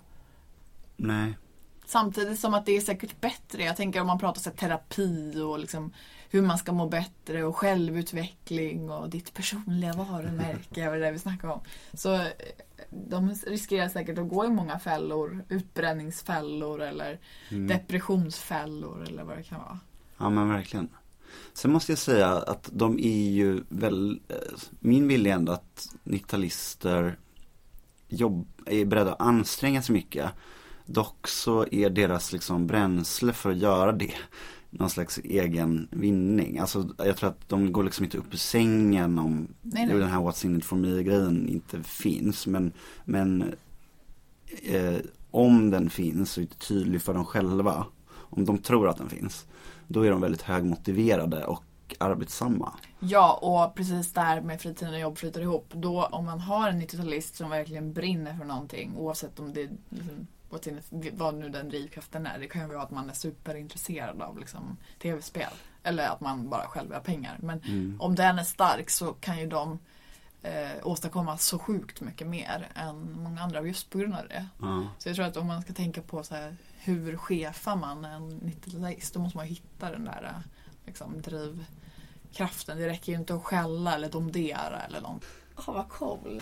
Nej. Samtidigt som att det är säkert bättre. Jag tänker om man pratar så här, terapi och liksom hur man ska må bättre och självutveckling och ditt personliga varumärke och det där vi snackar om. Så eh, de riskerar säkert att gå i många fällor. Utbränningsfällor eller Mm. depressionsfällor eller vad det kan vara. Ja men verkligen. Sen måste jag säga att de är ju väl, eh, min vilja är ändå att 90-talister jobb, är beredda att anstränga sig mycket. Dock så är deras liksom bränsle för att göra det någon slags egen vinning. Alltså jag tror att de går liksom inte upp ur sängen om Nej, nej. den här What's in it for me grejen inte finns. Men, men eh, om den finns och är tydlig för dem själva, om de tror att den finns, då är de väldigt högmotiverade och arbetsamma. Ja, och precis där med fritiden och jobb flyter ihop. Då om man har en 90-talist som verkligen brinner för någonting oavsett om det är liksom, what's in it- vad nu den drivkraften är. Det kan ju vara att man är superintresserad av liksom, tv-spel. Eller att man bara själv vill ha pengar. Men Mm. om den är stark så kan ju de eh, åstadkomma så sjukt mycket mer än många andra just på grund av det. Ja. Så jag tror att om man ska tänka på så här, hur chefar man en 90-talist då måste man hitta den där liksom, drivkraften. Det räcker ju inte att skälla eller domdera eller något. Åh vad cool.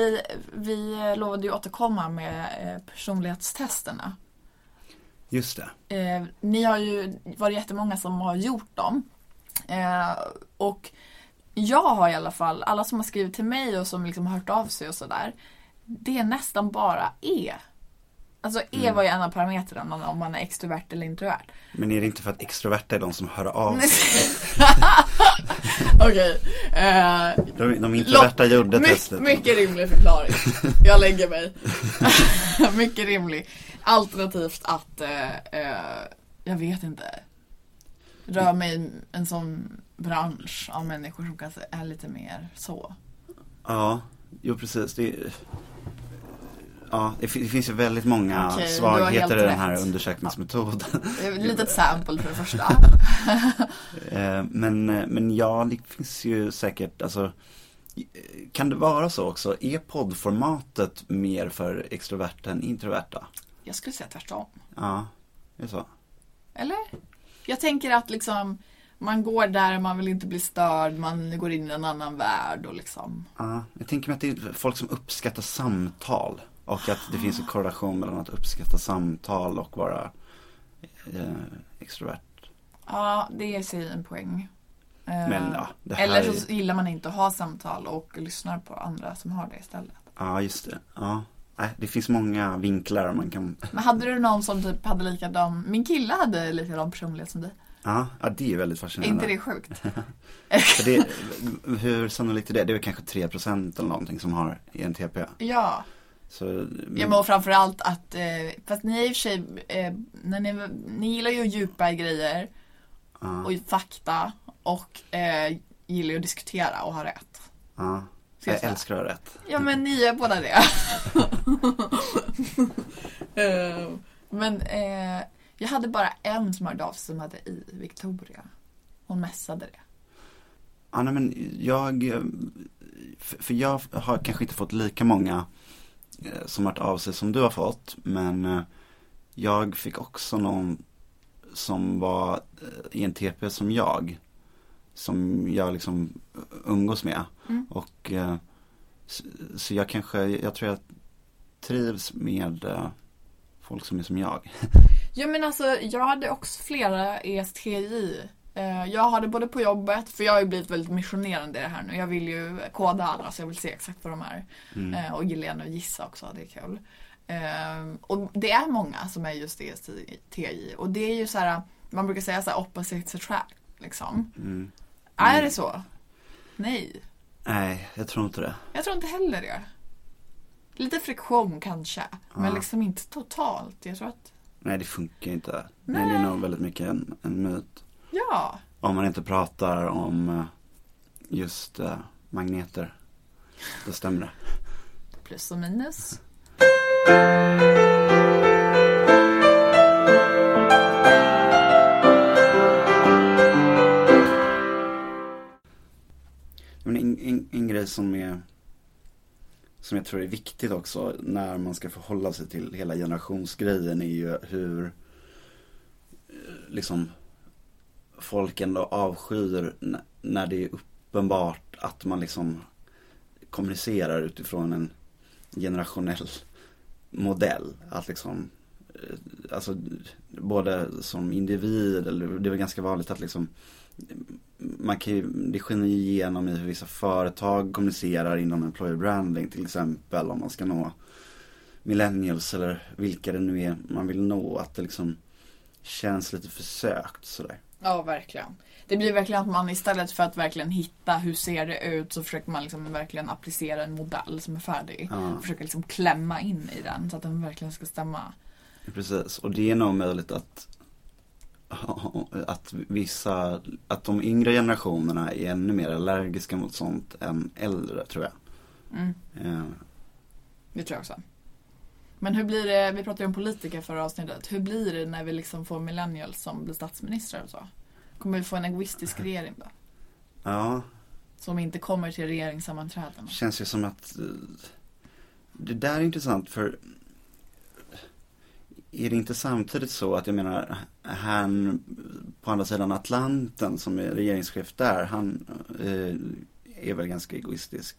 Vi, vi lovade ju återkomma med eh, personlighetstesterna. Just det. Eh, ni har ju varit jättemånga som har gjort dem. Eh, och jag har i alla fall, alla som har skrivit till mig och som liksom har hört av sig och sådär. Det är nästan bara E. Alltså E var ju en av parametrarna om man är extrovert eller introvert. Men är det inte för att extroverta är de som hör av sig? Okej. Eh, De, de introverta Lopp- gjorde My- testet. Mycket rimlig förklaring. Jag lägger mig. mycket rimlig. Alternativt att, eh, eh, jag vet inte. Rör mig i en sån bransch av människor som kanske är lite mer så. Ja, jo precis. Det, ja, det, det finns ju väldigt många har svagheter i den här rätt. undersökningsmetoden. Ett litet sample för det första. Eh, men, eh, men ja, det finns ju säkert, alltså eh, kan det vara så också? Är poddformatet mer för extroverta än introverta? Jag skulle säga tvärtom. Ja, det är så. Eller? Jag tänker att liksom Man går där, man vill inte bli störd, man går in i en annan värld och liksom. Ja, jag tänker mig att det är folk som uppskattar samtal. Och att det finns en korrelation mellan att uppskatta samtal och vara eh, extrovert. Ja, det är sig en poäng. Eh, Men, ja, Eller är- så gillar man inte att ha samtal och lyssnar på andra som har det istället. Ja, just det. Ja. Det finns många vinklar man kan Men hade du någon som typ hade likadan, min kille hade likadan personlighet som dig. Ja, ja det är väldigt Är fascinerande. inte det sjukt? Det, hur sannolikt är det? Det är väl kanske 3% eller någonting som har ENTP. Ja. Så, Ja men framförallt att, eh, fast ni är i och för sig, eh, när ni, ni gillar ju djupa grejer ja, och fakta och eh, gillar ju att diskutera och ha rätt. ja. Ska jag Jag älskar att ha rätt. Ja men ni är båda det. Eh, men eh, jag hade bara en som hörde av sig som hade i Victoria. Hon messade det. Ja, nej, men jag, eh, för jag har kanske inte fått lika många som hört av sig som du har fått. Men eh, jag fick också någon som var eh, ENTP som jag. Som jag liksom umgås med. Mm. Och eh, så, jag kanske, jag tror jag trivs med eh, folk som är som jag. Ja men alltså jag hade också flera ESTJ. Eh, Jag har det både på jobbet, för jag har ju blivit väldigt missionerande i det här nu. Jag vill ju koda alla så jag vill se exakt vad de är. Eh, Och gillar gärna att gissa också, det är kul. Eh, Och det är många som är just ESTJ. Och det är ju så här, man brukar säga så här opposites attract. Liksom. Mm. Är det så? Nej. Nej, jag tror inte det. Jag tror inte heller det. Lite friktion kanske, men liksom inte totalt. Jag tror att, Nej, det funkar inte. Nej. det är nog väldigt mycket en, en myt. Ja. Om man inte pratar om eh, just eh, magneter. Då stämmer det. Plus och minus. Men en, en, en grej som är som jag tror är viktigt också när man ska förhålla sig till hela generationsgrejen är ju hur eh, liksom folk ändå avskyr när det är uppenbart att man liksom kommunicerar utifrån en generationell modell. Att liksom eh, Alltså både som individ eller det var ganska vanligt att liksom mm, man kan ju, det skiner ju igenom i hur vissa företag kommunicerar inom employer branding till exempel om man ska nå millennials eller vilka det nu är man vill nå. Att det liksom känns lite försökt sådär. Ja, verkligen. Det blir verkligen att man istället för att verkligen hitta hur ser det ut så försöker man liksom verkligen applicera en modell som är färdig. Ja. Försöka liksom klämma in i den så att den verkligen ska stämma. Precis, och det är nog möjligt att att vissa, att de yngre generationerna är ännu mer allergiska mot sånt än äldre tror jag. Mm, Eh, det tror jag också. Men hur blir det, vi pratade ju om politiker förra avsnittet. Hur blir det när vi liksom får millennials som blir statsministrar och så? Kommer vi få en egoistisk regering då? Ja, Som inte kommer till regeringssammanträden? känns ju som att eh, det där är intressant för är det inte samtidigt så att jag menar han på andra sidan Atlanten som är regeringschef där, han eh, är väl ganska egoistisk.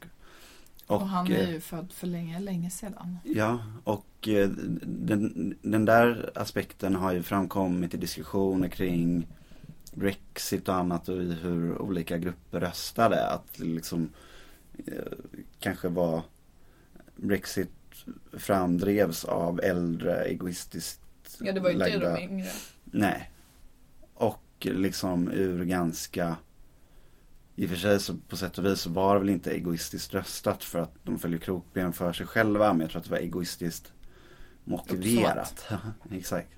Och, han är eh, ju född för länge, länge sedan. Ja, och eh, den, den där aspekten har ju framkommit i diskussioner kring Brexit och annat och i hur olika grupper röstade. Att liksom eh, kanske var Brexit framdrevs av äldre egoistiskt Ja, det var ju inte lagda- de yngre. Nej. Och liksom ur ganska i och för sig så på sätt och vis så var det väl inte egoistiskt röstat för att de följer krokben för sig själva. Men jag tror att det var egoistiskt motiverat. Exakt.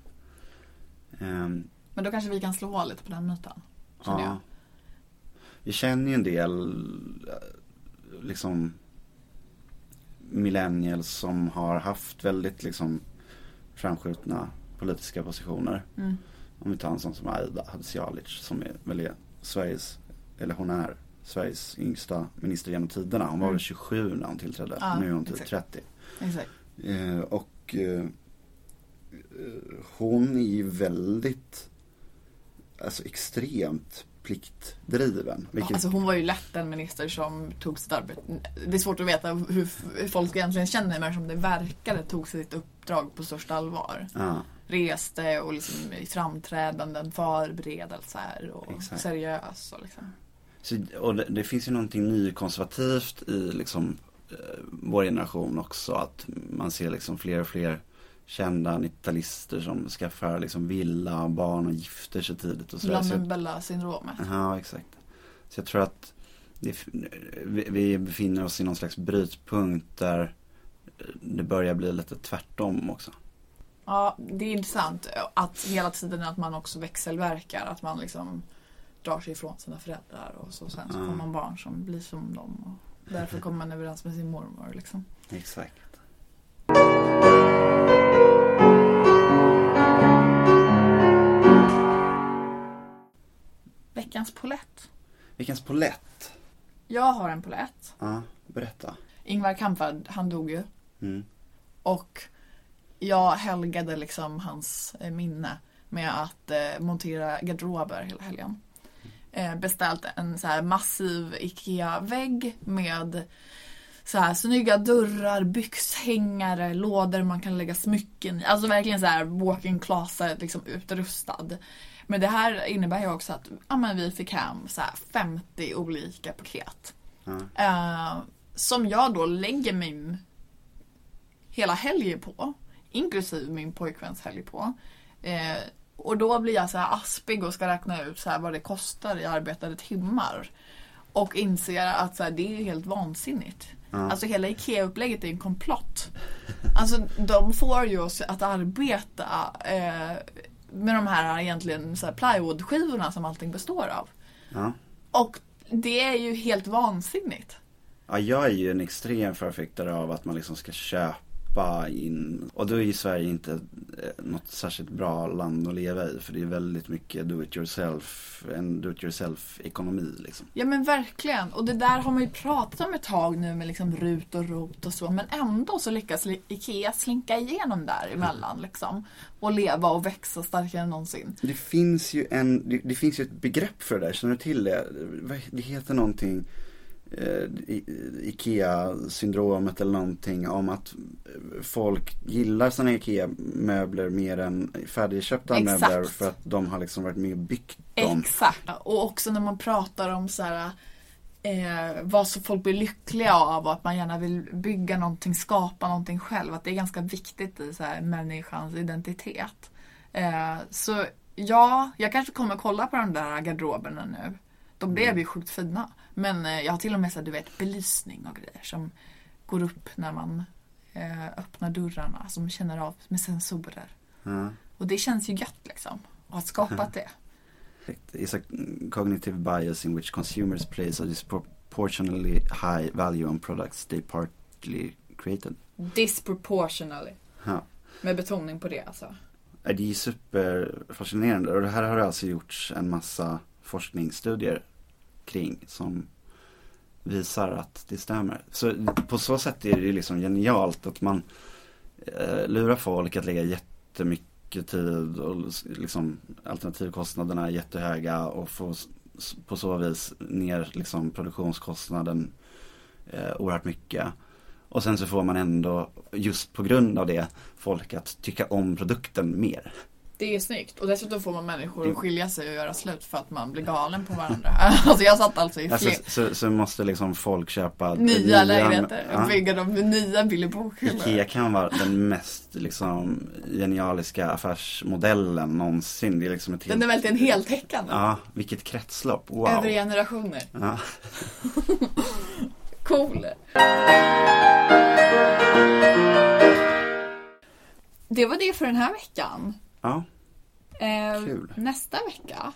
Ehm, Men då kanske vi kan slå hål lite på den myten. Jag. ja. Vi känner ju en del eh, liksom millennials som har haft väldigt liksom framskjutna politiska positioner. Mm. Om vi tar en sån som Aida Hadzialic som är väl Sveriges, eller hon är Sveriges yngsta minister genom tiderna. Hon var väl 27 när hon tillträdde. Mm. Ja, nu är hon typ exakt. 30. Exakt. Eh, och eh, hon är ju väldigt alltså extremt pliktdriven. Vilket, Alltså hon var ju lätt den minister som tog sitt arbete. Det är svårt att veta hur hur folk egentligen känner men som det verkade tog sitt uppdrag på största allvar. ja, Reste och liksom i framträdanden, förberedelser och Exakt. seriös. Och liksom. Så, och det, det finns ju någonting nykonservativt i liksom eh, vår generation också. Att man ser liksom fler och fler kända 90-talister som skaffar liksom villa, barn och gifter sig tidigt och. Så Blondinbella-syndromet. Ja, exakt. Så jag tror att det, vi, vi befinner oss i någon slags brytpunkt där det börjar bli lite tvärtom också. Ja, det är intressant att hela tiden att man också växelverkar. Att man liksom drar sig ifrån sina föräldrar och så sen så Ja. får man barn som blir som dem. Och därför kommer man överens med sin mormor. Liksom. Exakt. Veckans polett. Vilken polett. Jag har en polett. Ja, berätta. Ingvar Kamprad, han dog ju. Mm. Och jag helgade liksom hans eh, minne med att eh, montera garderober hela helgen. Eh, beställt en så här massiv IKEA-vägg med så här snygga dörrar, byxhängare, lådor man kan lägga smycken i. Alltså verkligen så här walk-in closet liksom utrustad. Men det här innebär ju också att ja, men vi fick hem så här 50 olika paket. Ja. Eh, som jag då lägger min hela helgen på. Inklusive min pojkväns helg på. Eh, och då blir jag så här aspig och ska räkna ut så här vad det kostar i arbetade timmar. Och inser att så här, det är helt vansinnigt. Alltså hela IKEA-upplägget är en komplott. Alltså de får ju oss att arbeta eh, med de här egentligen så här plywoodskivorna som allting består av. Ja. Och det är ju helt vansinnigt. ja, jag är ju en extrem förfäktare av att man liksom ska köpa in. Och då är ju Sverige inte eh, något särskilt bra land att leva i. För det är väldigt mycket do it yourself, en do it yourself ekonomi liksom. Ja men verkligen. Och det där har man ju pratat om ett tag nu med liksom RUT och ROT och så. Men ändå så lyckas IKEA slinka igenom däremellan liksom. Och leva och växa starkare än någonsin. Det finns ju en, det, det finns ju ett begrepp för det där, känner du till det? Det heter någonting Ikea-syndromet eller någonting om att eh, folk gillar sina Ikea-möbler mer än färdigköpta Exakt. möbler för att de har liksom varit med och byggt dem. Exakt. Och också när man pratar om så här, eh, vad så folk blir lyckliga av och att man gärna vill bygga någonting, skapa någonting själv. Att det är ganska viktigt i så här, människans identitet. Eh, så ja, jag kanske kommer kolla på de där garderoberna nu. De blev ju sjukt fina. Men eh, jag har till och med så du vet, belysning och grejer som går upp när man eh, öppnar dörrarna. Som känner av med sensorer. Ja. Och det känns ju gött liksom. Att ha skapat det. It's a cognitive bias in which consumers place a disproportionately high value on products they partly created. Disproportionally. Ja. Med betoning på det alltså. Det är ju superfascinerande och det här har alltså gjorts en massa forskningsstudier kring som visar att det stämmer. Så på så sätt är det ju liksom genialt att man eh, lurar folk att lägga jättemycket tid och liksom alternativkostnaderna är jättehöga och få på så vis ner liksom produktionskostnaden eh, oerhört mycket. Och sen så får man ändå, just på grund av det, folk att tycka om produkten mer. Det är snyggt. Och dessutom får man människor att skilja sig och göra slut för att man blir galen på varandra. alltså jag satt alltså i Alltså, så, så måste liksom folk köpa nya lägenheter och Ja. bygga dem med nya bokhyllor. Ikea kan vara den mest liksom genialiska affärsmodellen någonsin. Det är liksom ett helt... Den är verkligen heltäckande. Ja, vilket kretslopp. Wow. Över generationer. Ja. Cool. Det var det för den här veckan. ja, Kul. nästa vecka,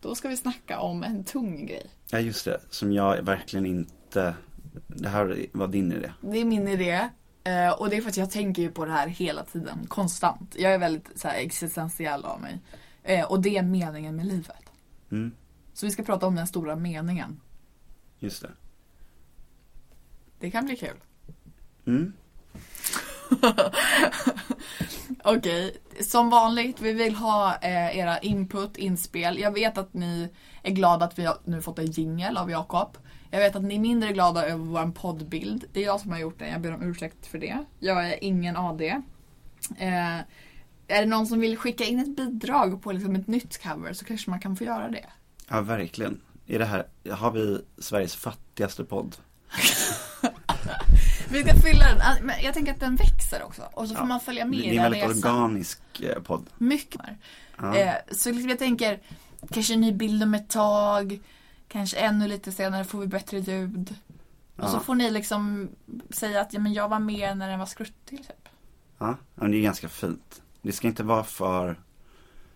då ska vi snacka om en tung grej. ja, just det. Som jag verkligen inte... Det här var din idé. Det är min idé. Eh, och det är för att jag tänker ju på det här hela tiden, konstant. Jag är väldigt så här, existentiell av mig. Eh, och det är meningen med livet. Mm, Så vi ska prata om den stora meningen. just det. Det kan bli kul. Mm. Okej, som vanligt, vi vill ha eh, era input, inspel. Jag vet att ni är glada att vi har nu fått en jingel av Jakob. Jag vet att ni är mindre glada över vår poddbild. Det är jag som har gjort den, jag ber om ursäkt för det. Jag är ingen AD. Eh, är det någon som vill skicka in ett bidrag på liksom ett nytt cover så kanske man kan få göra det. Ja, verkligen. I det här, har vi Sveriges fattigaste podd? Vi ska fylla den. Ah, Men jag tänker att den växer också. Och så får Ja, man följa med Det är en väldigt organisk eh, podd. Mycket. Ja. Eh, så liksom jag tänker, kanske en ny bild om ett tag. Kanske ännu lite senare får vi bättre ljud. Och så Ja. får ni liksom säga att ja, men jag var med när den var skruttig. Typ. Ja, men det är ganska fint. Det ska inte vara för,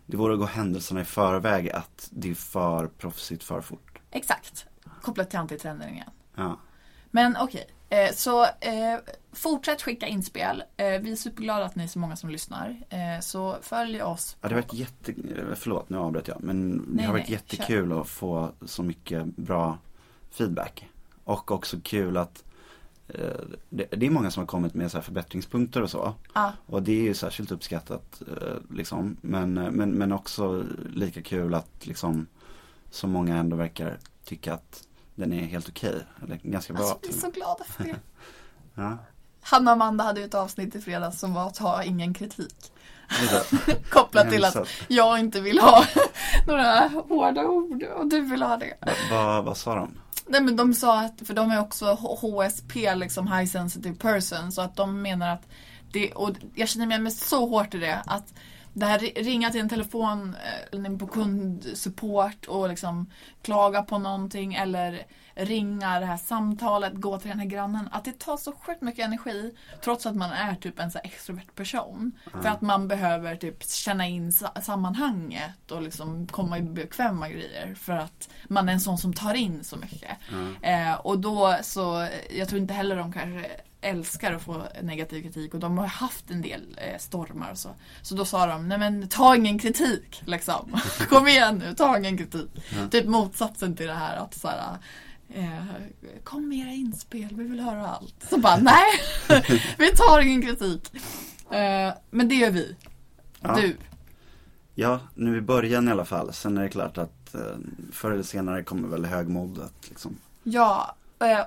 det vore att gå händelserna i förväg att det är för proffsigt för fort. Exakt. Kopplat till antitrenden igen. Ja. Men okej, eh, så eh, fortsätt skicka inspel. Eh, vi är superglada att ni är så många som lyssnar. Eh, så följ oss. Ja, det har varit jätte, förlåt nu avbröt jag, men det Nej, har varit nej, jättekul att få så mycket bra feedback. Och också kul att eh, det, det är många som har kommit med så här förbättringspunkter och så. Ja. Och det är ju särskilt uppskattat eh, liksom. Men, eh, men, men också lika kul att liksom så många ändå verkar tycka att den är helt okej. Eller ganska bra. Alltså, vi är så glada för det. Ja, Hanna och Amanda hade ju ett avsnitt i fredags som var att ha ingen kritik. Kopplat till att jag inte vill ha några hårda ord och du vill ha det. Va- vad, vad sa de? Nej men de sa att, för de är också HSP, liksom High Sensitive Person, så att de menar att det, och jag känner mig med så hårt i det, att det här ri- ringa till en telefon eh, på kundsupport och liksom klaga på någonting eller ringa det här samtalet, gå till den här grannen. Att det tar så sjukt mycket energi trots att man är typ en så extrovert person. För att man behöver typ känna in sa- sammanhanget och liksom komma i bekväma grejer. För att man är en sån som tar in så mycket. Eh, och då så, jag tror inte heller de kanske älskar att få negativ kritik och de har haft en del eh, stormar och så. Så då sa de, nej men ta ingen kritik liksom. Kom igen nu, ta ingen kritik. Typ motsatsen till det här att så här, eh, kom med era inspel, vi vill höra allt. Så bara, nej, vi tar ingen kritik. Eh, men det gör vi. Ja. Du. Ja, nu i början i alla fall. Sen är det klart att eh, förr eller senare kommer väl högmodet liksom. Ja,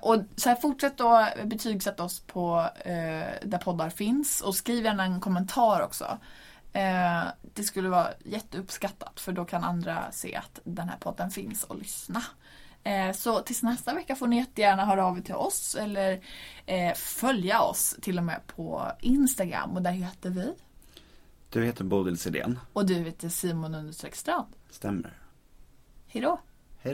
och så här, fortsätt då betygsätta oss på eh, där poddar finns och skriv gärna en kommentar också. Eh, det skulle vara jätteuppskattat för då kan andra se att den här podden finns och lyssna. Eh, så tills nästa vecka får ni jättegärna höra av er till oss eller eh, följa oss till och med på Instagram och där heter vi. Du heter Bodil Sidén. Och du heter Simon Strand. Stämmer. Hejdå! Hej